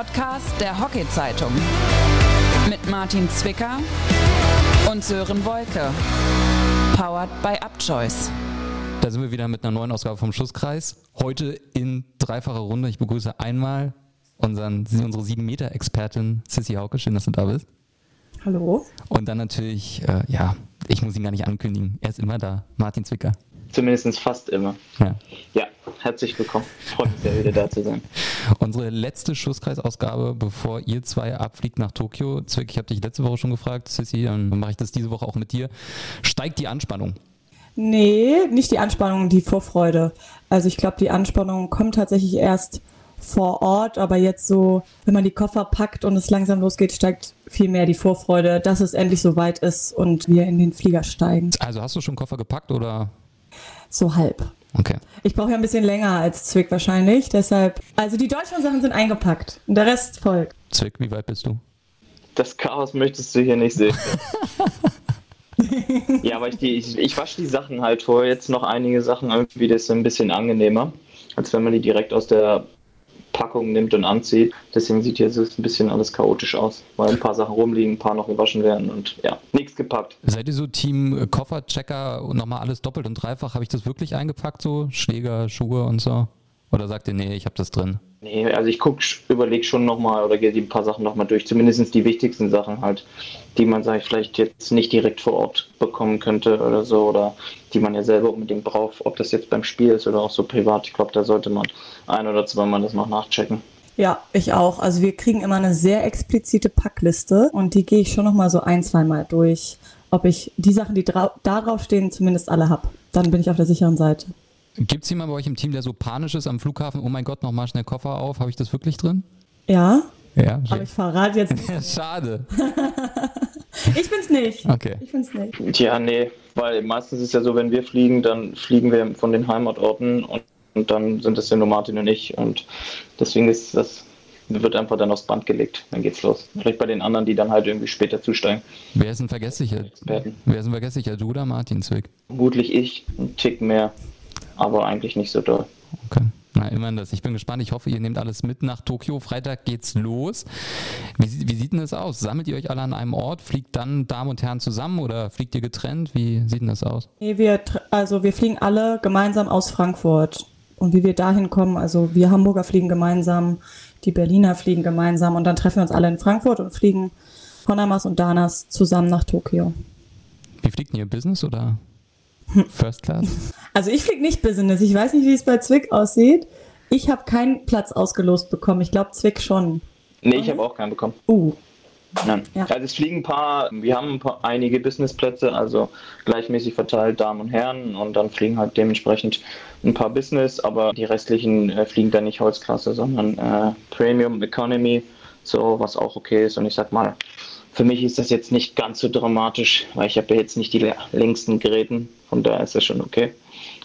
Podcast der Hockey-Zeitung. Mit Martin Zwicker und Sören Wolke. Powered by Upchoice. Da sind wir wieder mit einer neuen Ausgabe vom Schusskreis. Heute in dreifacher Runde. Ich begrüße einmal unseren, unsere 7-Meter-Expertin Sissy Hauke. Schön, dass du da bist. Hallo. Und dann natürlich, äh, ja, ich muss ihn gar nicht ankündigen. Er ist immer da. Martin Zwicker. Zumindest fast immer. Ja. Ja, herzlich willkommen. Freut mich sehr, wieder da zu sein. Unsere letzte Schusskreisausgabe, bevor ihr zwei abfliegt nach Tokio. Zwick, ich habe dich letzte Woche schon gefragt, Sissy, dann mache ich das diese Woche auch mit dir. Steigt die Anspannung? Nee, nicht die Anspannung, die Vorfreude. Also ich glaube, die Anspannung kommt tatsächlich erst vor Ort, aber jetzt so, wenn man die Koffer packt und es langsam losgeht, steigt viel mehr die Vorfreude, dass es endlich so weit ist und wir in den Flieger steigen. Also hast du schon Koffer gepackt oder? So halb. Okay. Ich brauche ja ein bisschen länger als Zwick wahrscheinlich, deshalb. Also die deutschen Sachen sind eingepackt und der Rest folgt. Zwick, wie weit bist du? Das Chaos möchtest du hier nicht sehen. ja, aber ich, die, ich, ich wasche die Sachen halt vor. Jetzt noch einige Sachen irgendwie, das ist ein bisschen angenehmer, als wenn man die direkt aus der Packung nimmt und anzieht. Deswegen sieht hier so ein bisschen alles chaotisch aus, weil ein paar Sachen rumliegen, ein paar noch gewaschen werden und ja, nichts gepackt. Seid ihr so Team Kofferchecker und nochmal alles doppelt und dreifach? Habe ich das wirklich eingepackt, so Schläger, Schuhe und so? Oder sagt ihr, nee, ich habe das drin? Nee, also ich guck, überlege schon nochmal oder gehe die paar Sachen nochmal durch. Zumindest die wichtigsten Sachen halt, die man, sag ich, vielleicht jetzt nicht direkt vor Ort bekommen könnte oder so, oder die man ja selber unbedingt braucht, ob das jetzt beim Spiel ist oder auch so privat. Ich glaube, da sollte man ein oder zweimal das noch nachchecken. Ja, ich auch. Also wir kriegen immer eine sehr explizite Packliste und die gehe ich schon nochmal so ein, zweimal durch, ob ich die Sachen, die da drauf stehen, zumindest alle habe. Dann bin ich auf der sicheren Seite. Gibt es jemanden bei euch im Team, der so panisch ist am Flughafen? Oh mein Gott, nochmal schnell Koffer auf. Habe ich das wirklich drin? Ja. Ja. Aber ich verrate jetzt nicht. Schade. ich bin's nicht. Okay. Ich bin's nicht. Ja, nee, weil meistens ist ja so, wenn wir fliegen, dann fliegen wir von den Heimatorten und, und dann sind es ja nur Martin und ich. Und deswegen ist das wird einfach dann aufs Band gelegt. Dann geht's los. Vielleicht bei den anderen, die dann halt irgendwie später zusteigen. Wer ist ein vergesslicher? Experten. Wer ist ein vergesslicher? Du oder Martin Zwick? Vermutlich ich, ein Tick mehr, aber eigentlich nicht so doll. Okay. Na, immerhin das. Ich bin gespannt. Ich hoffe, ihr nehmt alles mit nach Tokio. Freitag geht's los. Wie, wie sieht denn das aus? Sammelt ihr euch alle an einem Ort? Fliegt dann Damen und Herren zusammen oder fliegt ihr getrennt? Wie sieht denn das aus? Nee, wir, also wir fliegen alle gemeinsam aus Frankfurt. Und wie wir dahin kommen, also wir Hamburger fliegen gemeinsam, die Berliner fliegen gemeinsam und dann treffen wir uns alle in Frankfurt und fliegen Honamas und Danas zusammen nach Tokio. Wie fliegt ihr? Business oder First Class? Also ich fliege nicht Business. Ich weiß nicht, wie es bei Zwick aussieht. Ich habe keinen Platz ausgelost bekommen. Ich glaube, Zwick schon. Nee, ich habe auch keinen bekommen. Uh. Nein. Ja. Also es fliegen ein paar, wir haben ein paar, einige Businessplätze, also gleichmäßig verteilt Damen und Herren und dann fliegen halt dementsprechend ein paar Business, aber die restlichen äh, fliegen dann nicht Holzklasse, sondern äh, Premium Economy, so was auch okay ist und ich sag mal, für mich ist das jetzt nicht ganz so dramatisch, weil ich habe ja jetzt nicht die längsten Geräten, von daher ist das schon okay.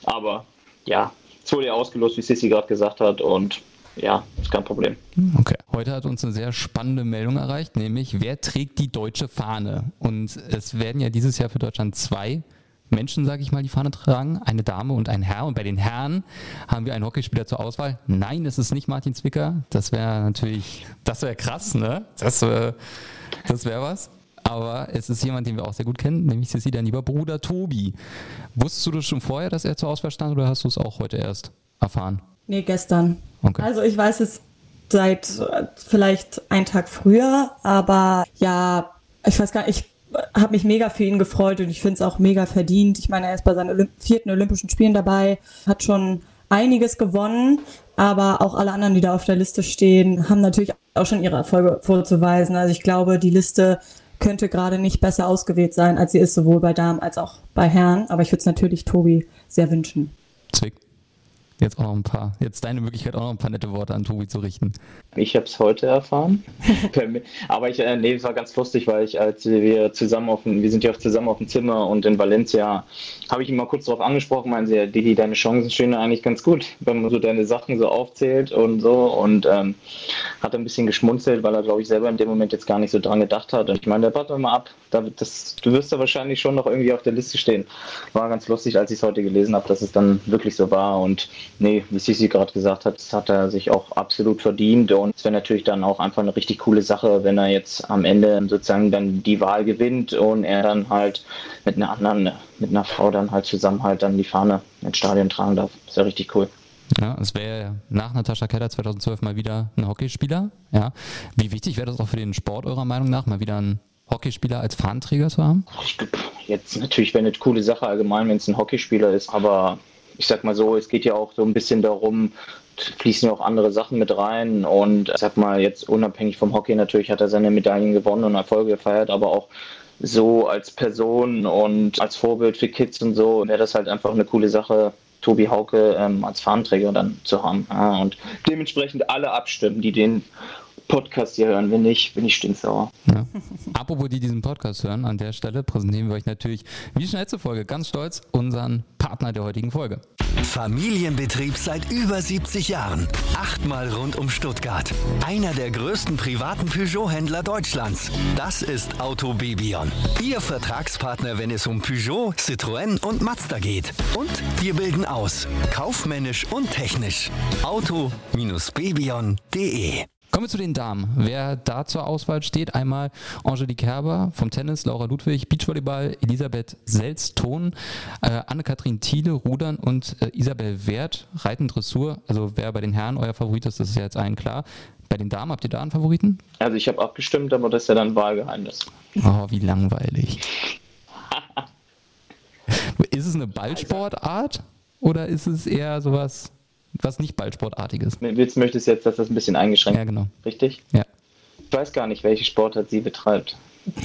Aber ja, es wurde ja ausgelost, wie Sissy gerade gesagt hat und ja, ist kein Problem. Okay. Heute hat uns eine sehr spannende Meldung erreicht, nämlich wer trägt die deutsche Fahne? Und es werden ja dieses Jahr für Deutschland zwei Menschen, sage ich mal, die Fahne tragen, eine Dame und ein Herr. Und bei den Herren haben wir einen Hockeyspieler zur Auswahl. Nein, es ist nicht Martin Zwicker. Das wäre natürlich, das wäre krass, ne? Das wäre das wär was. Aber es ist jemand, den wir auch sehr gut kennen, nämlich Sissi, dein lieber Bruder Tobi. Wusstest du das schon vorher, dass er zur Auswahl stand oder hast du es auch heute erst erfahren? Nee, gestern. Okay. Also ich weiß es seit vielleicht einen Tag früher, aber ja, ich weiß gar nicht, ich habe mich mega für ihn gefreut und ich finde es auch mega verdient. Ich meine, er ist bei seinen Olymp vierten Olympischen Spielen dabei, hat schon einiges gewonnen, aber auch alle anderen, die da auf der Liste stehen, haben natürlich auch schon ihre Erfolge vorzuweisen. Also ich glaube, die Liste könnte gerade nicht besser ausgewählt sein, als sie ist, sowohl bei Damen als auch bei Herren. Aber ich würde es natürlich Tobi sehr wünschen. Zwick. Jetzt auch noch ein paar, jetzt deine Möglichkeit auch noch ein paar nette Worte an Tobi zu richten. Ich habe es heute erfahren. Aber ich, äh, nee, es war ganz lustig, weil ich, als wir zusammen auf dem, wir sind ja auch zusammen auf dem Zimmer und in Valencia, habe ich ihn mal kurz darauf angesprochen, meinen sie, Didi, deine Chancen stehen eigentlich ganz gut, wenn man so deine Sachen so aufzählt und so und ähm, hat ein bisschen geschmunzelt, weil er, glaube ich, selber in dem Moment jetzt gar nicht so dran gedacht hat. Und ich meine, warte mal ab, das, du wirst da wahrscheinlich schon noch irgendwie auf der Liste stehen. War ganz lustig, als ich es heute gelesen habe, dass es dann wirklich so war und nee, wie Sisi gerade gesagt hat, das hat er sich auch absolut verdient und es wäre natürlich dann auch einfach eine richtig coole Sache, wenn er jetzt am Ende sozusagen dann die Wahl gewinnt und er dann halt mit einer anderen, mit einer Frau dann halt zusammen halt dann die Fahne ins Stadion tragen darf. Das wäre richtig cool. Ja, es wäre nach Natascha Keller 2012 mal wieder ein Hockeyspieler. Ja. Wie wichtig wäre das auch für den Sport eurer Meinung nach, mal wieder ein Hockeyspieler als Fahnenträger zu haben? Jetzt natürlich wäre eine coole Sache allgemein, wenn es ein Hockeyspieler ist, aber ich sag mal so, es geht ja auch so ein bisschen darum, fließen ja auch andere Sachen mit rein und ich sag mal jetzt unabhängig vom Hockey natürlich hat er seine Medaillen gewonnen und Erfolge gefeiert, aber auch so als Person und als Vorbild für Kids und so wäre das halt einfach eine coole Sache, Tobi Hauke ähm, als Fahnenträger dann zu haben. Ja, und dementsprechend alle abstimmen, die den Podcast hier hören. Wenn nicht, bin ich stinksauer. Ja. Apropos die diesen Podcast hören, an der Stelle präsentieren wir euch natürlich, wie schon letzte Folge, ganz stolz unseren Partner der heutigen Folge. Familienbetrieb seit über 70 Jahren. Achtmal rund um Stuttgart. Einer der größten privaten Peugeot-Händler Deutschlands. Das ist Auto Bebion. Ihr Vertragspartner, wenn es um Peugeot, Citroën und Mazda geht. Und wir bilden aus. Kaufmännisch und technisch. Auto-bebion.de Kommen wir zu den Damen. Wer da zur Auswahl steht, einmal Angelique Herber vom Tennis, Laura Ludwig, Beachvolleyball, Elisabeth Selz-Ton, äh, Anne-Kathrin Thiele, Rudern und äh, Isabel Wert, Reiten, Dressur. Also wer bei den Herren euer Favorit ist, das ist ja jetzt allen klar. Bei den Damen habt ihr da einen Favoriten? Also ich habe abgestimmt, aber das ist ja dann Wahlgeheimnis. Oh, wie langweilig. ist es eine Ballsportart oder ist es eher sowas was nicht Ballsportartiges. Jetzt möchtest du jetzt, dass das ein bisschen eingeschränkt Ja, genau. Richtig? Ja. Ich weiß gar nicht, welche Sportart sie betreibt.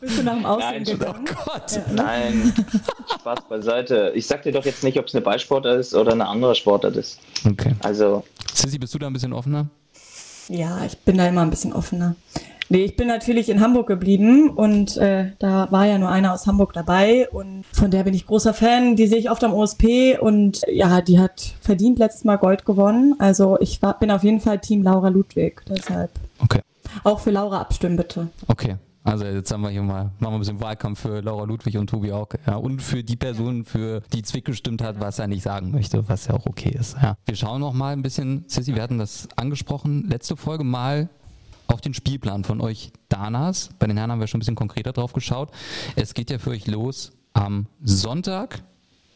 Bist du nach dem Aussehen Nein, gegangen? Oh Gott. Nein, Spaß beiseite. Ich sag dir doch jetzt nicht, ob es eine Ballsportart ist oder eine andere Sportart ist. Okay. Also, Sissy, bist du da ein bisschen offener? Ja, ich bin da immer ein bisschen offener. Nee, ich bin natürlich in Hamburg geblieben und äh, da war ja nur einer aus Hamburg dabei und von der bin ich großer Fan. Die sehe ich oft am OSP und ja, die hat verdient letztes Mal Gold gewonnen. Also ich war, bin auf jeden Fall Team Laura Ludwig. Deshalb Okay. auch für Laura abstimmen bitte. Okay. Also jetzt haben wir hier mal, machen wir ein bisschen Wahlkampf für Laura Ludwig und Tobi Auke. Ja, und für die Person, für die Zwick gestimmt hat, was er nicht sagen möchte, was ja auch okay ist. Ja. Wir schauen noch mal ein bisschen, Sissy, wir hatten das angesprochen, letzte Folge mal auf den Spielplan von euch Danas. Bei den Herren haben wir schon ein bisschen konkreter drauf geschaut. Es geht ja für euch los am Sonntag,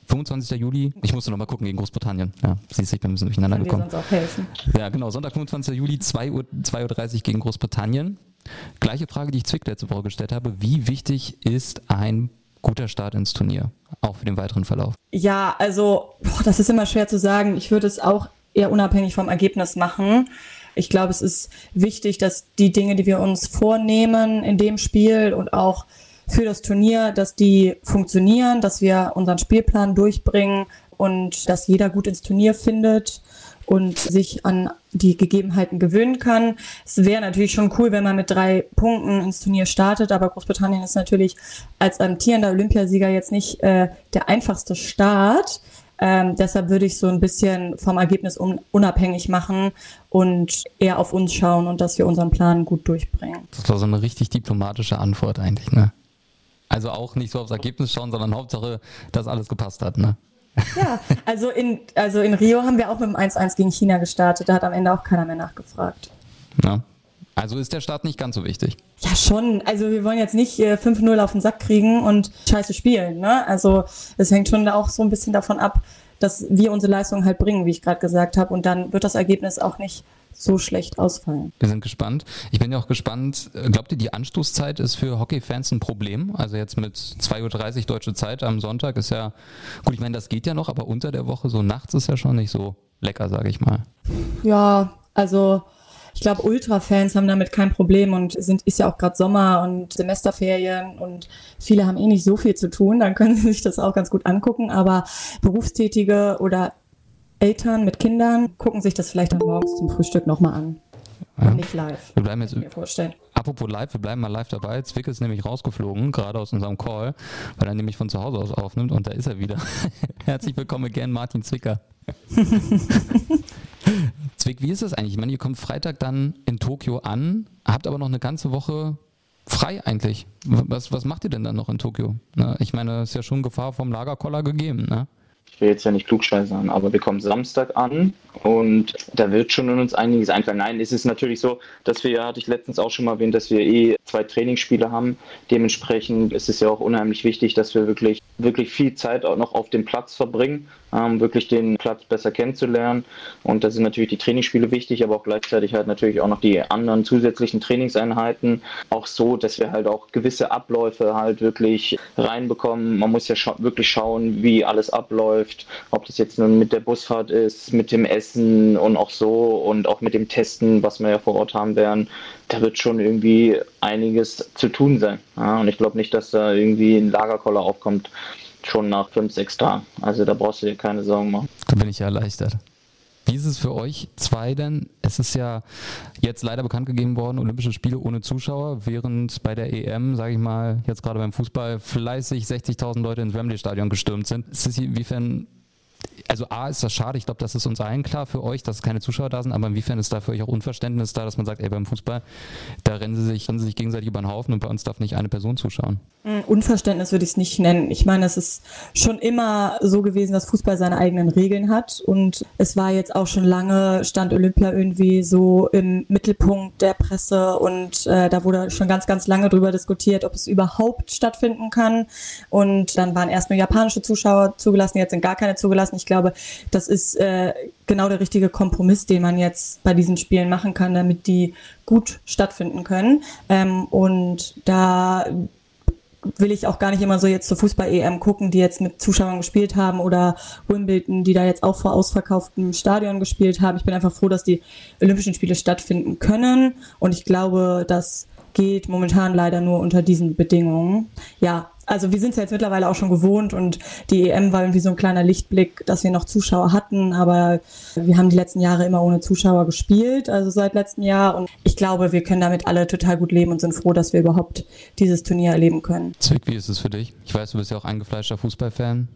25. Juli. Ich musste noch mal gucken gegen Großbritannien. Ja, siehst du, ich bin ein bisschen durcheinander Kann gekommen. sonst auch helfen. Ja, genau. Sonntag, 25. Juli, 2 Uhr, 2.30 Uhr gegen Großbritannien. Gleiche Frage, die ich Zwick letzte Woche gestellt habe. Wie wichtig ist ein guter Start ins Turnier? Auch für den weiteren Verlauf. Ja, also boah, das ist immer schwer zu sagen. Ich würde es auch eher unabhängig vom Ergebnis machen. Ich glaube, es ist wichtig, dass die Dinge, die wir uns vornehmen in dem Spiel und auch für das Turnier, dass die funktionieren, dass wir unseren Spielplan durchbringen und dass jeder gut ins Turnier findet und sich an die Gegebenheiten gewöhnen kann. Es wäre natürlich schon cool, wenn man mit drei Punkten ins Turnier startet, aber Großbritannien ist natürlich als amtierender Olympiasieger jetzt nicht äh, der einfachste Start. Ähm, deshalb würde ich so ein bisschen vom Ergebnis un unabhängig machen und eher auf uns schauen und dass wir unseren Plan gut durchbringen. Das war so eine richtig diplomatische Antwort eigentlich, ne? Also auch nicht so aufs Ergebnis schauen, sondern Hauptsache, dass alles gepasst hat, ne? Ja, also in, also in Rio haben wir auch mit dem 1-1 gegen China gestartet. Da hat am Ende auch keiner mehr nachgefragt. Ja. Also ist der Start nicht ganz so wichtig. Ja, schon. Also wir wollen jetzt nicht äh, 5-0 auf den Sack kriegen und scheiße spielen. Ne? Also es hängt schon da auch so ein bisschen davon ab, dass wir unsere Leistung halt bringen, wie ich gerade gesagt habe. Und dann wird das Ergebnis auch nicht so schlecht ausfallen. Wir sind gespannt. Ich bin ja auch gespannt. Glaubt ihr, die Anstoßzeit ist für Hockeyfans ein Problem? Also jetzt mit 2.30 Uhr deutsche Zeit am Sonntag ist ja, gut, ich meine, das geht ja noch, aber unter der Woche, so nachts ist ja schon nicht so lecker, sage ich mal. Ja, also ich glaube, Ultra-Fans haben damit kein Problem und sind ist ja auch gerade Sommer und Semesterferien und viele haben eh nicht so viel zu tun, dann können sie sich das auch ganz gut angucken. Aber Berufstätige oder Eltern mit Kindern gucken sich das vielleicht dann morgens zum Frühstück nochmal an. Ja. Nicht live, Wir bleiben jetzt, mir vorstellen. apropos live, wir bleiben mal live dabei. Zwick ist nämlich rausgeflogen, gerade aus unserem Call, weil er nämlich von zu Hause aus aufnimmt und da ist er wieder. Herzlich willkommen again, Martin Zwicker. Zwick, wie ist das eigentlich? Ich meine, ihr kommt Freitag dann in Tokio an, habt aber noch eine ganze Woche frei eigentlich. Was, was macht ihr denn dann noch in Tokio? Ne? Ich meine, es ist ja schon Gefahr vom Lagerkoller gegeben. Ne? ich will jetzt ja nicht klugscheißern, aber wir kommen Samstag an Und da wird schon in uns einiges einfallen. Nein, es ist natürlich so, dass wir, hatte ich letztens auch schon mal erwähnt, dass wir eh zwei Trainingsspiele haben. Dementsprechend ist es ja auch unheimlich wichtig, dass wir wirklich, wirklich viel Zeit auch noch auf dem Platz verbringen, ähm, wirklich den Platz besser kennenzulernen. Und da sind natürlich die Trainingsspiele wichtig, aber auch gleichzeitig halt natürlich auch noch die anderen zusätzlichen Trainingseinheiten. Auch so, dass wir halt auch gewisse Abläufe halt wirklich reinbekommen. Man muss ja scha wirklich schauen, wie alles abläuft, ob das jetzt nun mit der Busfahrt ist, mit dem Essen und auch so und auch mit dem Testen, was wir ja vor Ort haben werden. Da wird schon irgendwie einiges zu tun sein. Ja, und ich glaube nicht, dass da irgendwie ein Lagerkoller aufkommt schon nach fünf, sechs Tagen. Also da brauchst du dir keine Sorgen machen. Da bin ich ja erleichtert. Wie ist es für euch zwei denn? Es ist ja jetzt leider bekannt gegeben worden, Olympische Spiele ohne Zuschauer, während bei der EM, sage ich mal, jetzt gerade beim Fußball fleißig 60.000 Leute ins Wembley-Stadion gestürmt sind. Ist es inwiefern also A ist das schade, ich glaube, das ist uns allen klar für euch, dass keine Zuschauer da sind, aber inwiefern ist da für euch auch Unverständnis da, dass man sagt, ey, beim Fußball, da rennen sie sich, rennen sie sich gegenseitig über den Haufen und bei uns darf nicht eine Person zuschauen? Hm, Unverständnis würde ich es nicht nennen. Ich meine, es ist schon immer so gewesen, dass Fußball seine eigenen Regeln hat und es war jetzt auch schon lange, stand Olympia irgendwie so im Mittelpunkt der Presse und äh, da wurde schon ganz, ganz lange drüber diskutiert, ob es überhaupt stattfinden kann und dann waren erst nur japanische Zuschauer zugelassen, jetzt sind gar keine zugelassen. Ich glaube, das ist äh, genau der richtige Kompromiss, den man jetzt bei diesen Spielen machen kann, damit die gut stattfinden können. Ähm, und da will ich auch gar nicht immer so jetzt zur Fußball-EM gucken, die jetzt mit Zuschauern gespielt haben oder Wimbledon, die da jetzt auch vor ausverkauftem Stadion gespielt haben. Ich bin einfach froh, dass die Olympischen Spiele stattfinden können und ich glaube, das geht momentan leider nur unter diesen Bedingungen. Ja, also wir sind es ja jetzt mittlerweile auch schon gewohnt und die EM war irgendwie so ein kleiner Lichtblick, dass wir noch Zuschauer hatten, aber wir haben die letzten Jahre immer ohne Zuschauer gespielt, also seit letztem Jahr und ich glaube, wir können damit alle total gut leben und sind froh, dass wir überhaupt dieses Turnier erleben können. Zwick, wie ist es für dich? Ich weiß, du bist ja auch eingefleischter Fußballfan.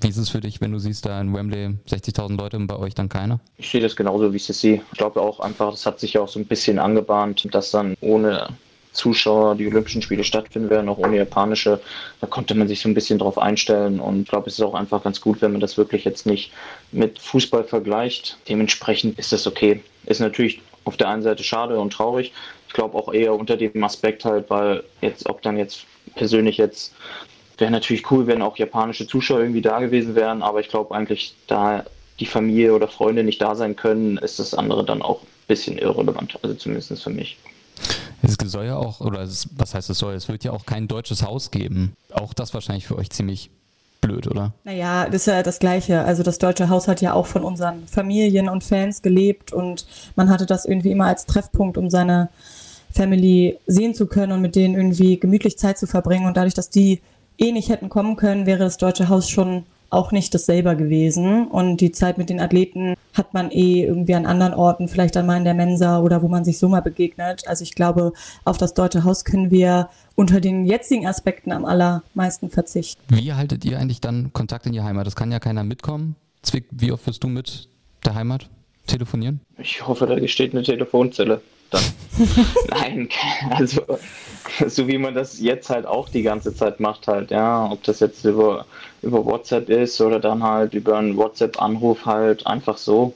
Wie ist es für dich, wenn du siehst, da in Wembley 60.000 Leute und bei euch dann keiner? Ich sehe das genauso, wie ich es sehe. Ich glaube auch einfach, das hat sich ja auch so ein bisschen angebahnt, dass dann ohne Zuschauer die Olympischen Spiele stattfinden werden, auch ohne japanische. Da konnte man sich so ein bisschen drauf einstellen und ich glaube, es ist auch einfach ganz gut, wenn man das wirklich jetzt nicht mit Fußball vergleicht. Dementsprechend ist das okay. Ist natürlich auf der einen Seite schade und traurig. Ich glaube auch eher unter dem Aspekt halt, weil jetzt, ob dann jetzt persönlich jetzt, wäre natürlich cool, wenn auch japanische Zuschauer irgendwie da gewesen wären, aber ich glaube eigentlich, da die Familie oder Freunde nicht da sein können, ist das andere dann auch ein bisschen irrelevant, also zumindest für mich. Es soll ja auch, oder es, was heißt es soll, es wird ja auch kein deutsches Haus geben. Auch das wahrscheinlich für euch ziemlich blöd, oder? Naja, das ist ja das Gleiche. Also das deutsche Haus hat ja auch von unseren Familien und Fans gelebt und man hatte das irgendwie immer als Treffpunkt, um seine Family sehen zu können und mit denen irgendwie gemütlich Zeit zu verbringen. Und dadurch, dass die eh nicht hätten kommen können, wäre das deutsche Haus schon auch nicht das selber gewesen. Und die Zeit mit den Athleten hat man eh irgendwie an anderen Orten, vielleicht einmal in der Mensa oder wo man sich so mal begegnet. Also ich glaube, auf das Deutsche Haus können wir unter den jetzigen Aspekten am allermeisten verzichten. Wie haltet ihr eigentlich dann Kontakt in die Heimat? Das kann ja keiner mitkommen. Zwick, wie oft wirst du mit der Heimat telefonieren? Ich hoffe, da steht eine Telefonzelle. Dann. Nein, also so wie man das jetzt halt auch die ganze Zeit macht halt, ja, ob das jetzt über, über WhatsApp ist oder dann halt über einen WhatsApp-Anruf halt einfach so.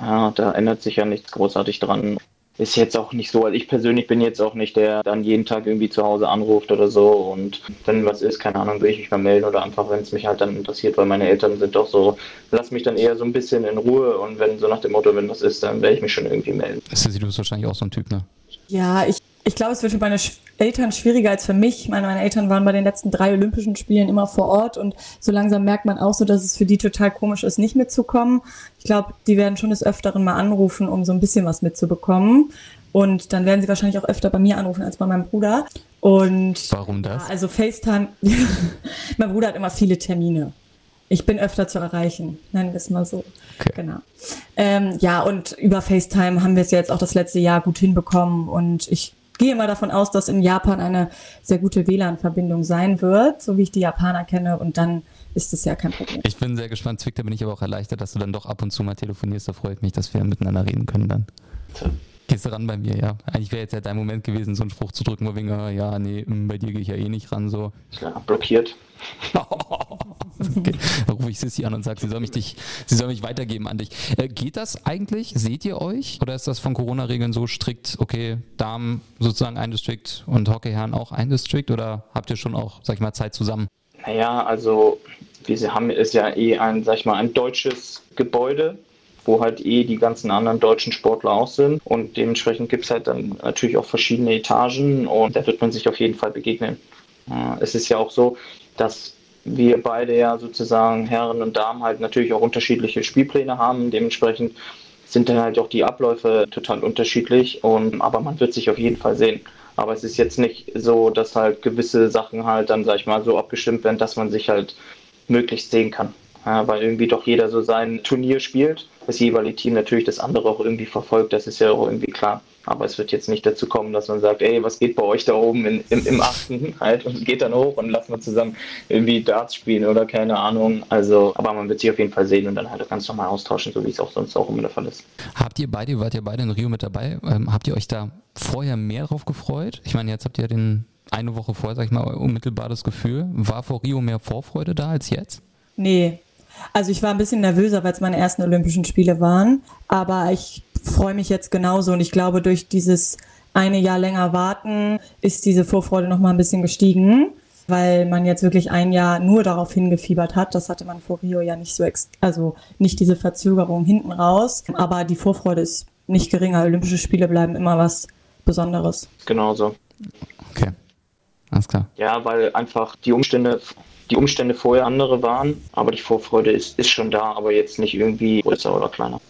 Ja, da ändert sich ja nichts großartig dran. Ist jetzt auch nicht so, also ich persönlich bin jetzt auch nicht der, der dann jeden Tag irgendwie zu Hause anruft oder so und wenn was ist, keine Ahnung, will ich mich mal melden oder einfach, wenn es mich halt dann interessiert, weil meine Eltern sind doch so, lass mich dann eher so ein bisschen in Ruhe und wenn so nach dem Motto, wenn was ist, dann werde ich mich schon irgendwie melden. Sissy, du bist wahrscheinlich auch so ein Typ, ne? Ja, ich ich glaube, es wird für meine Eltern schwieriger als für mich. Meine, meine Eltern waren bei den letzten drei Olympischen Spielen immer vor Ort und so langsam merkt man auch so, dass es für die total komisch ist, nicht mitzukommen. Ich glaube, die werden schon des Öfteren mal anrufen, um so ein bisschen was mitzubekommen. Und dann werden sie wahrscheinlich auch öfter bei mir anrufen als bei meinem Bruder. Und warum das? Ja, also FaceTime, mein Bruder hat immer viele Termine. Ich bin öfter zu erreichen, nennen wir es mal so. Okay. Genau. Ähm, ja, und über FaceTime haben wir es jetzt auch das letzte Jahr gut hinbekommen und ich gehe mal davon aus, dass in Japan eine sehr gute WLAN-Verbindung sein wird, so wie ich die Japaner kenne. Und dann ist das ja kein Problem. Ich bin sehr gespannt. Zwick, da bin ich aber auch erleichtert, dass du dann doch ab und zu mal telefonierst. Da freut mich, dass wir miteinander reden können dann. So. Gehst du ran bei mir, ja. Eigentlich wäre jetzt ja dein Moment gewesen, so einen Spruch zu drücken, wo wir, ja, nee, hm, bei dir gehe ich ja eh nicht ran, so. Ja, blockiert. okay. Dann rufe ich Sissy an und sage, sie soll mich dich, sie soll mich weitergeben an dich. Äh, geht das eigentlich? Seht ihr euch? Oder ist das von Corona-Regeln so strikt, okay, Damen sozusagen ein District und Hockeyherren auch ein District? Oder habt ihr schon auch, sag ich mal, Zeit zusammen? Naja, also wir haben ist ja eh ein, sag ich mal, ein deutsches Gebäude wo halt eh die ganzen anderen deutschen Sportler auch sind. Und dementsprechend gibt es halt dann natürlich auch verschiedene Etagen und da wird man sich auf jeden Fall begegnen. Es ist ja auch so, dass wir beide ja sozusagen Herren und Damen halt natürlich auch unterschiedliche Spielpläne haben. Dementsprechend sind dann halt auch die Abläufe total unterschiedlich. Und, aber man wird sich auf jeden Fall sehen. Aber es ist jetzt nicht so, dass halt gewisse Sachen halt dann, sag ich mal, so abgestimmt werden, dass man sich halt möglichst sehen kann ja, weil irgendwie doch jeder so sein Turnier spielt. Das jeweilige Team natürlich das andere auch irgendwie verfolgt, das ist ja auch irgendwie klar. Aber es wird jetzt nicht dazu kommen, dass man sagt, ey, was geht bei euch da oben in, im, im achten halt und geht dann hoch und lassen wir zusammen irgendwie Darts spielen oder keine Ahnung. Also, aber man wird sich auf jeden Fall sehen und dann halt ganz normal austauschen, so wie es auch sonst auch immer der Fall ist. Habt ihr beide, wart ihr beide in Rio mit dabei? Ähm, habt ihr euch da vorher mehr drauf gefreut? Ich meine, jetzt habt ihr den eine Woche vorher, sag ich mal, unmittelbar das Gefühl. War vor Rio mehr Vorfreude da als jetzt? Nee, also ich war ein bisschen nervöser, weil es meine ersten Olympischen Spiele waren, aber ich freue mich jetzt genauso und ich glaube, durch dieses eine Jahr länger warten ist diese Vorfreude noch mal ein bisschen gestiegen, weil man jetzt wirklich ein Jahr nur darauf hingefiebert hat. Das hatte man vor Rio ja nicht so, ex also nicht diese Verzögerung hinten raus, aber die Vorfreude ist nicht geringer. Olympische Spiele bleiben immer was Besonderes. Genauso. Okay. Alles klar. Ja, weil einfach die Umstände die Umstände vorher andere waren, aber die Vorfreude ist, ist schon da, aber jetzt nicht irgendwie größer oder kleiner.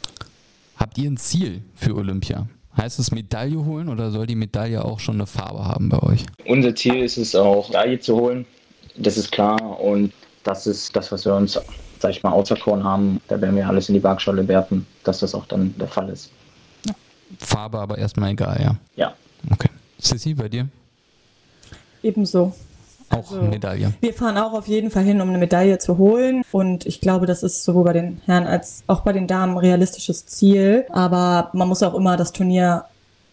Habt ihr ein Ziel für Olympia? Heißt es Medaille holen oder soll die Medaille auch schon eine Farbe haben bei euch? Unser Ziel ist es auch, Medaille zu holen. Das ist klar und das ist das, was wir uns, sag ich mal, auserkoren haben. Da werden wir alles in die Waagschale werfen, dass das auch dann der Fall ist. Farbe aber erstmal egal, ja? Ja. Okay. Sissy, bei dir? Ebenso. Auch also, Medaille. Wir fahren auch auf jeden Fall hin, um eine Medaille zu holen. Und ich glaube, das ist sowohl bei den Herren als auch bei den Damen ein realistisches Ziel. Aber man muss auch immer das Turnier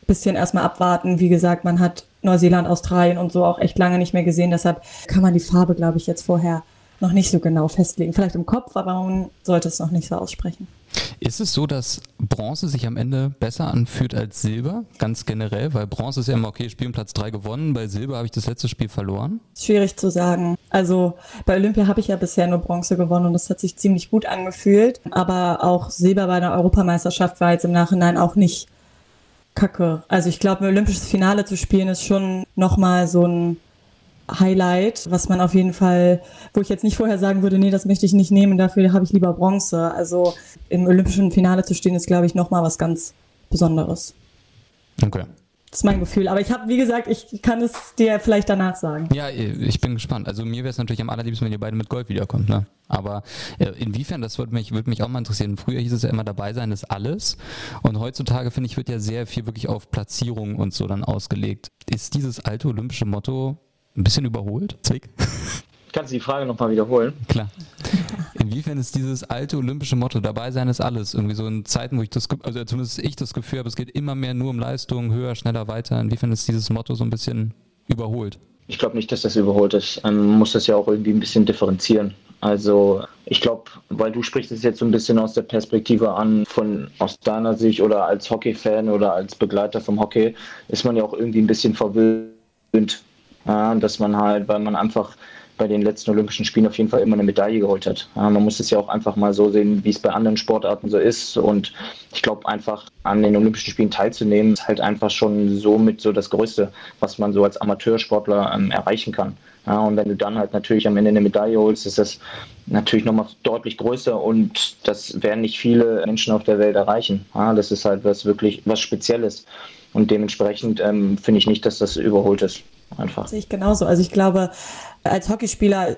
ein bisschen erstmal abwarten. Wie gesagt, man hat Neuseeland, Australien und so auch echt lange nicht mehr gesehen. Deshalb kann man die Farbe, glaube ich, jetzt vorher noch nicht so genau festlegen. Vielleicht im Kopf, aber man sollte es noch nicht so aussprechen. Ist es so, dass Bronze sich am Ende besser anfühlt als Silber, ganz generell? Weil Bronze ist ja immer, okay, Spiel Platz 3 gewonnen, bei Silber habe ich das letzte Spiel verloren. Schwierig zu sagen. Also bei Olympia habe ich ja bisher nur Bronze gewonnen und das hat sich ziemlich gut angefühlt. Aber auch Silber bei der Europameisterschaft war jetzt im Nachhinein auch nicht kacke. Also ich glaube, ein olympisches Finale zu spielen ist schon nochmal so ein Highlight, was man auf jeden Fall, wo ich jetzt nicht vorher sagen würde, nee, das möchte ich nicht nehmen, dafür habe ich lieber Bronze. Also im olympischen Finale zu stehen, ist, glaube ich, nochmal was ganz Besonderes. Okay. Das ist mein Gefühl. Aber ich habe, wie gesagt, ich kann es dir vielleicht danach sagen. Ja, ich bin gespannt. Also mir wäre es natürlich am allerliebsten, wenn ihr beide mit Gold wiederkommt. Ne? Aber äh, inwiefern, das würde mich, würde mich auch mal interessieren. Früher hieß es ja immer, dabei sein ist alles. Und heutzutage, finde ich, wird ja sehr viel wirklich auf Platzierung und so dann ausgelegt. Ist dieses alte olympische Motto ein bisschen überholt, Zwick? Kannst du die Frage nochmal wiederholen? Klar. Inwiefern ist dieses alte olympische Motto, dabei sein ist alles, irgendwie so in Zeiten, wo ich das, also zumindest ich das Gefühl habe, es geht immer mehr nur um Leistung, höher, schneller, weiter. Inwiefern ist dieses Motto so ein bisschen überholt? Ich glaube nicht, dass das überholt ist. Man muss das ja auch irgendwie ein bisschen differenzieren. Also ich glaube, weil du sprichst es jetzt so ein bisschen aus der Perspektive an, von aus deiner Sicht oder als Hockey-Fan oder als Begleiter vom Hockey, ist man ja auch irgendwie ein bisschen verwöhnt ja, dass man halt, weil man einfach bei den letzten Olympischen Spielen auf jeden Fall immer eine Medaille geholt hat. Ja, man muss es ja auch einfach mal so sehen, wie es bei anderen Sportarten so ist. Und ich glaube, einfach an den Olympischen Spielen teilzunehmen, ist halt einfach schon so mit so das Größte, was man so als Amateursportler ähm, erreichen kann. Ja, und wenn du dann halt natürlich am Ende eine Medaille holst, ist das natürlich nochmal deutlich größer und das werden nicht viele Menschen auf der Welt erreichen. Ja, das ist halt was wirklich was Spezielles. Und dementsprechend ähm, finde ich nicht, dass das überholt ist. Einfach. Sehe ich genauso. Also ich glaube, als Hockeyspieler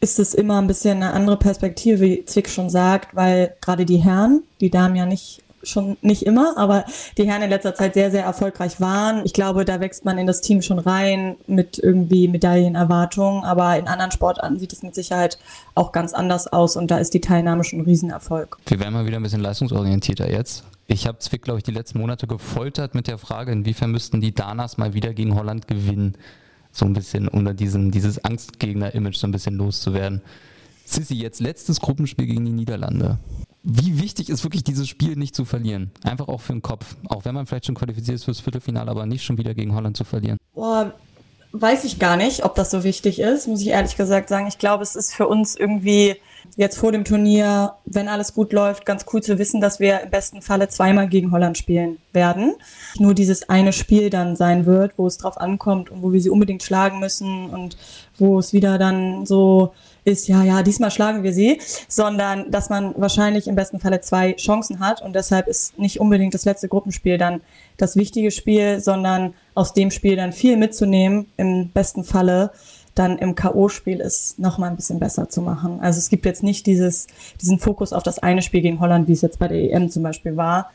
ist es immer ein bisschen eine andere Perspektive, wie Zwick schon sagt, weil gerade die Herren, die Damen ja nicht schon nicht immer, aber die Herren in letzter Zeit sehr, sehr erfolgreich waren. Ich glaube, da wächst man in das Team schon rein mit irgendwie Medaillenerwartungen, aber in anderen Sportarten sieht es mit Sicherheit auch ganz anders aus und da ist die Teilnahme schon ein Riesenerfolg. Wir werden mal wieder ein bisschen leistungsorientierter jetzt. Ich habe Zwick, glaube ich, die letzten Monate gefoltert mit der Frage, inwiefern müssten die Danas mal wieder gegen Holland gewinnen. So ein bisschen unter diesem, dieses Angstgegner-Image so ein bisschen loszuwerden. Sissi, jetzt letztes Gruppenspiel gegen die Niederlande. Wie wichtig ist wirklich dieses Spiel nicht zu verlieren? Einfach auch für den Kopf. Auch wenn man vielleicht schon qualifiziert ist fürs Viertelfinale, aber nicht schon wieder gegen Holland zu verlieren. Boah, weiß ich gar nicht, ob das so wichtig ist, muss ich ehrlich gesagt sagen. Ich glaube, es ist für uns irgendwie jetzt vor dem Turnier, wenn alles gut läuft, ganz cool zu wissen, dass wir im besten Falle zweimal gegen Holland spielen werden. Nur dieses eine Spiel dann sein wird, wo es drauf ankommt und wo wir sie unbedingt schlagen müssen und wo es wieder dann so ist, ja, ja, diesmal schlagen wir sie, sondern dass man wahrscheinlich im besten Falle zwei Chancen hat und deshalb ist nicht unbedingt das letzte Gruppenspiel dann das wichtige Spiel, sondern aus dem Spiel dann viel mitzunehmen, im besten Falle dann im K.O.-Spiel ist noch mal ein bisschen besser zu machen. Also es gibt jetzt nicht dieses, diesen Fokus auf das eine Spiel gegen Holland, wie es jetzt bei der EM zum Beispiel war,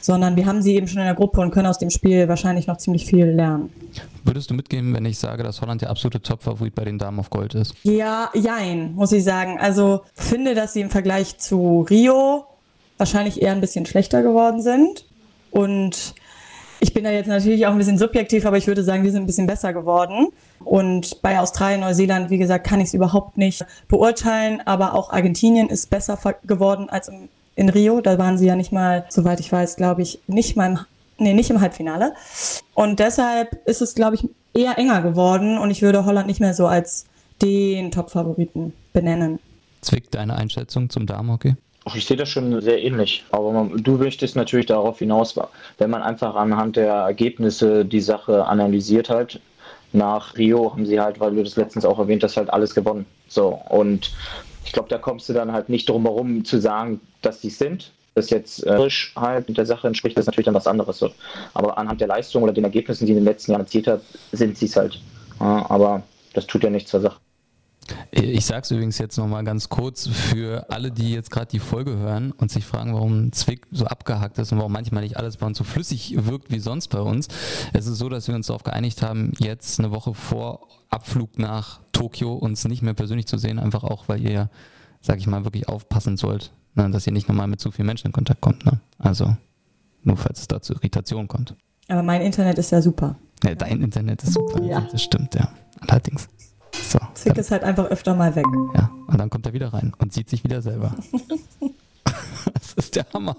sondern wir haben sie eben schon in der Gruppe und können aus dem Spiel wahrscheinlich noch ziemlich viel lernen. Würdest du mitgeben, wenn ich sage, dass Holland der absolute Top-Favorit bei den Damen auf Gold ist? Ja, jein, muss ich sagen. Also finde, dass sie im Vergleich zu Rio wahrscheinlich eher ein bisschen schlechter geworden sind. Und ich bin da jetzt natürlich auch ein bisschen subjektiv, aber ich würde sagen, wir sind ein bisschen besser geworden. Und bei Australien, Neuseeland, wie gesagt, kann ich es überhaupt nicht beurteilen. Aber auch Argentinien ist besser geworden als im in Rio. Da waren sie ja nicht mal, soweit ich weiß, glaube ich, nicht mal im, nee, nicht im Halbfinale. Und deshalb ist es, glaube ich, eher enger geworden und ich würde Holland nicht mehr so als den Top-Favoriten benennen. Zwickt deine Einschätzung zum Damenhockey? Ich sehe das schon sehr ähnlich. Aber man, du möchtest natürlich darauf hinaus, wenn man einfach anhand der Ergebnisse die Sache analysiert hat. Nach Rio haben sie halt, weil du das letztens auch erwähnt hast, halt alles gewonnen. So. Und ich glaube, da kommst du dann halt nicht drum herum zu sagen, dass sie sind. Das jetzt äh, frisch halt mit der Sache entspricht, das natürlich dann was anderes. So. Aber anhand der Leistung oder den Ergebnissen, die in den letzten Jahren erzielt hat, sind sie es halt. Ja, aber das tut ja nichts zur Sache. Ich sage es übrigens jetzt nochmal ganz kurz für alle, die jetzt gerade die Folge hören und sich fragen, warum Zwick so abgehackt ist und warum manchmal nicht alles bei uns so flüssig wirkt wie sonst bei uns. Es ist so, dass wir uns darauf geeinigt haben, jetzt eine Woche vor Abflug nach Tokio uns nicht mehr persönlich zu sehen, einfach auch, weil ihr, sag ich mal, wirklich aufpassen sollt, ne, dass ihr nicht nochmal mit zu vielen Menschen in Kontakt kommt. Ne? Also nur falls es da zu Irritationen kommt. Aber mein Internet ist ja super. Ja, dein Internet ist super. Ja. Das stimmt, ja. Allerdings. So, Zick ist halt einfach öfter mal weg. Ja, und dann kommt er wieder rein und sieht sich wieder selber. das ist der Hammer.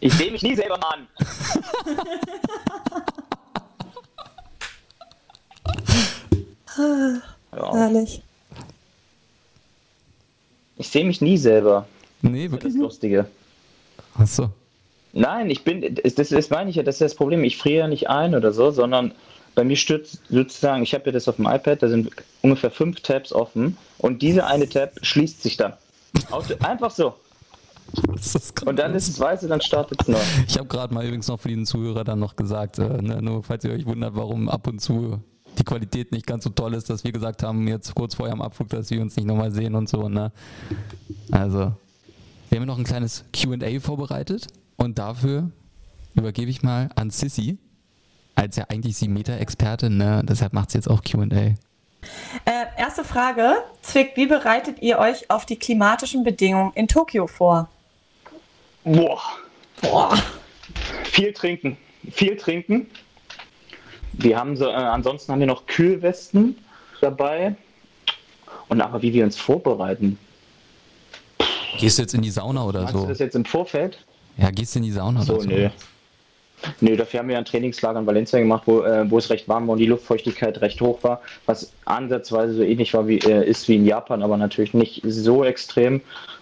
Ich sehe mich nie selber an. ja. Herrlich. Ich sehe mich nie selber. Nee, wirklich. Das ist das Lustige. Ach so. Nein, ich bin, das, das meine ich ja, das ist das Problem. Ich friere ja nicht ein oder so, sondern bei mir stürzt sozusagen, ich habe ja das auf dem iPad, da sind ungefähr fünf Tabs offen und diese eine Tab schließt sich dann. Einfach so. Und dann ist es weiße, dann startet es neu. Ich habe gerade mal übrigens noch für den Zuhörer dann noch gesagt, äh, ne, nur falls ihr euch wundert, warum ab und zu die Qualität nicht ganz so toll ist, dass wir gesagt haben, jetzt kurz vorher am Abflug, dass wir uns nicht nochmal sehen und so. Ne? Also, wir haben noch ein kleines QA vorbereitet und dafür übergebe ich mal an Sissy, als ja eigentlich sie Meta-Expertin, ne? deshalb macht sie jetzt auch QA. Äh, erste Frage, Zwick, wie bereitet ihr euch auf die klimatischen Bedingungen in Tokio vor? Boah. Boah. Viel trinken. Viel trinken. Wir haben so, äh, ansonsten haben wir noch Kühlwesten dabei. Und aber wie wir uns vorbereiten. Gehst du jetzt in die Sauna oder Meinst so? du das jetzt im Vorfeld? Ja, gehst du in die Sauna so, oder so? Nö. Nö, dafür haben wir ein Trainingslager in Valencia gemacht, wo, äh, wo es recht warm war und die Luftfeuchtigkeit recht hoch war, was ansatzweise so ähnlich war wie äh, ist wie in Japan, aber natürlich nicht so extrem.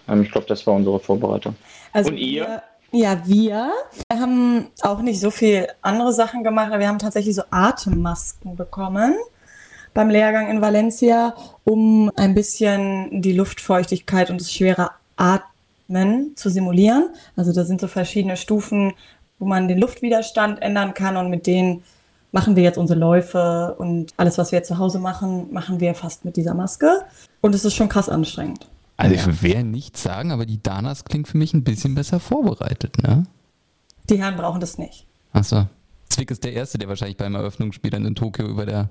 Ähm, ich glaube, das war unsere Vorbereitung. Also und ihr? Ja, wir haben auch nicht so viel andere Sachen gemacht, aber wir haben tatsächlich so Atemmasken bekommen beim Lehrgang in Valencia, um ein bisschen die Luftfeuchtigkeit und das schwere Atmen zu simulieren. Also da sind so verschiedene Stufen, wo man den Luftwiderstand ändern kann und mit denen machen wir jetzt unsere Läufe und alles, was wir jetzt zu Hause machen, machen wir fast mit dieser Maske. Und es ist schon krass anstrengend. Also ich will nichts sagen, aber die Danas klingt für mich ein bisschen besser vorbereitet, ne? Die Herren brauchen das nicht. Achso. Zwick ist der Erste, der wahrscheinlich beim Eröffnungsspiel dann in Tokio über der,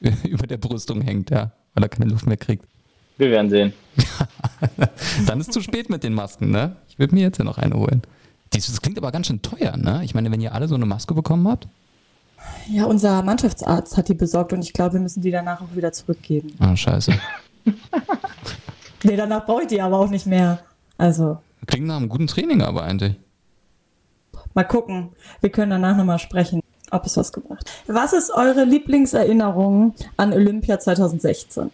über der Brüstung hängt, ja, weil er keine Luft mehr kriegt. Wir werden sehen. dann ist es zu spät mit den Masken, ne? Ich würde mir jetzt ja noch eine holen. Das klingt aber ganz schön teuer, ne? Ich meine, wenn ihr alle so eine Maske bekommen habt. Ja, unser Mannschaftsarzt hat die besorgt und ich glaube, wir müssen die danach auch wieder zurückgeben. Ah, scheiße. Nee, danach brauche ich die aber auch nicht mehr. Also. Klingt nach einem guten Training aber eigentlich. Mal gucken. Wir können danach nochmal sprechen, ob es was gebracht hat. Was ist eure Lieblingserinnerung an Olympia 2016?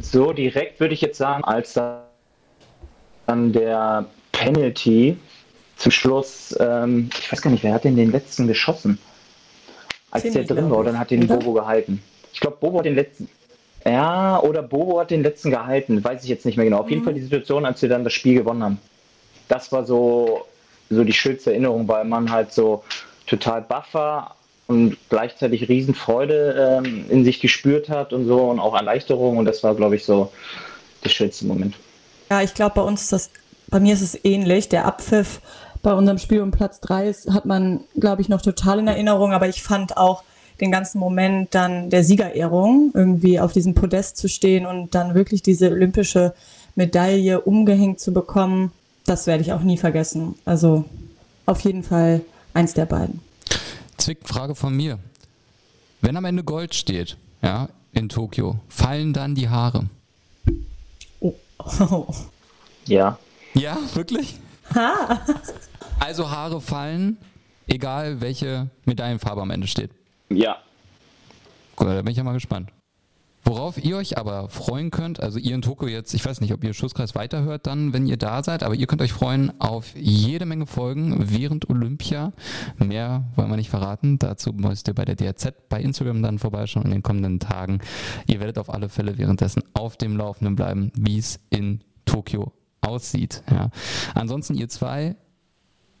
So direkt würde ich jetzt sagen, als dann der Penalty zum Schluss, ähm, ich weiß gar nicht, wer hat denn den letzten geschossen? Als Ziemlich, der drin war, dann hat den oder? Bobo gehalten. Ich glaube, Bobo hat den letzten. Ja, oder Bobo hat den letzten gehalten, weiß ich jetzt nicht mehr genau. Auf jeden Mhm. Fall die Situation, als wir dann das Spiel gewonnen haben. Das war so, so die schönste Erinnerung, weil man halt so total baff war und gleichzeitig Riesenfreude ähm, in sich gespürt hat und so und auch Erleichterung und das war, glaube ich, so der schönste Moment. Ja, ich glaube, bei uns ist das, bei mir ist es ähnlich. Der Abpfiff bei unserem Spiel um Platz drei ist, hat man, glaube ich, noch total in Erinnerung, aber ich fand auch den ganzen Moment dann der Siegerehrung, irgendwie auf diesem Podest zu stehen und dann wirklich diese olympische Medaille umgehängt zu bekommen, das werde ich auch nie vergessen. Also auf jeden Fall eins der beiden. Zwickfrage von mir. Wenn am Ende Gold steht, ja, in Tokio, fallen dann die Haare? Oh. Ja, Ja, wirklich? Also Haare fallen, egal welche Medaillenfarbe am Ende steht. ja, Gut, da bin ich ja mal gespannt. Worauf ihr euch aber freuen könnt, also ihr in Tokio jetzt, ich weiß nicht, ob ihr Schusskreis weiterhört dann, wenn ihr da seid, aber ihr könnt euch freuen auf jede Menge Folgen während Olympia. Mehr wollen wir nicht verraten. Dazu müsst ihr bei der DRZ bei Instagram dann vorbeischauen in den kommenden Tagen. Ihr werdet auf alle Fälle währenddessen auf dem Laufenden bleiben, wie es in Tokio aussieht. Ja. Ansonsten ihr zwei,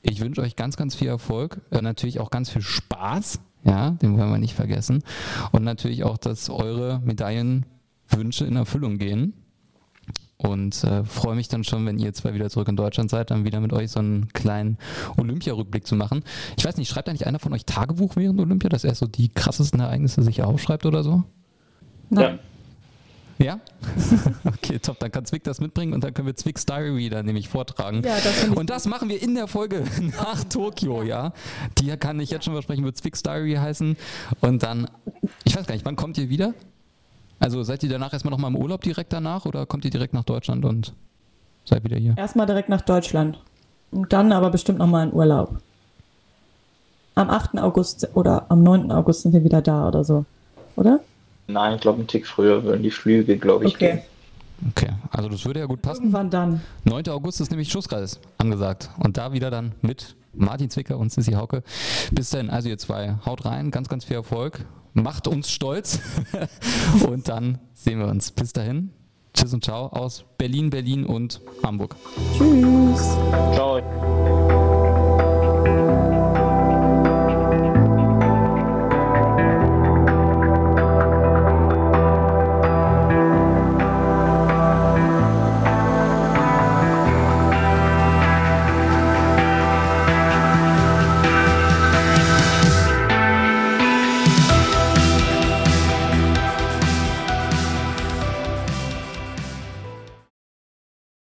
ich wünsche euch ganz, ganz viel Erfolg, äh, natürlich auch ganz viel Spaß, ja, den wollen wir nicht vergessen. Und natürlich auch, dass eure Medaillenwünsche in Erfüllung gehen. Und äh, freue mich dann schon, wenn ihr zwei wieder zurück in Deutschland seid, dann wieder mit euch so einen kleinen Olympia-Rückblick zu machen. Ich weiß nicht, schreibt eigentlich einer von euch Tagebuch während Olympia, dass er so die krassesten Ereignisse sich aufschreibt oder so? Nein. Ja? okay, top. Dann kann Zwick das mitbringen und dann können wir Zwicks Diary dann nämlich vortragen. Ja, das und das machen wir in der Folge nach Tokio, ja. Die kann ich jetzt schon versprechen, wird Zwicks Diary heißen. Und dann, ich weiß gar nicht, wann kommt ihr wieder? Also seid ihr danach erstmal nochmal im Urlaub direkt danach oder kommt ihr direkt nach Deutschland und seid wieder hier? Erstmal direkt nach Deutschland. Und dann aber bestimmt nochmal in Urlaub. Am 8. August oder am 9. August sind wir wieder da oder so. Oder? Nein, ich glaube, einen Tick früher würden die Flüge, glaube ich, Okay. gehen. Okay, also das würde ja gut passen. Irgendwann dann. 9. August ist nämlich Schusskreis angesagt. Und da wieder dann mit Martin Zwicker und Sissy Hauke. Bis dann, also ihr zwei, haut rein, ganz, ganz viel Erfolg. Macht uns stolz. und dann sehen wir uns. Bis dahin. Tschüss und ciao aus Berlin, Berlin und Hamburg. Tschüss. Ciao.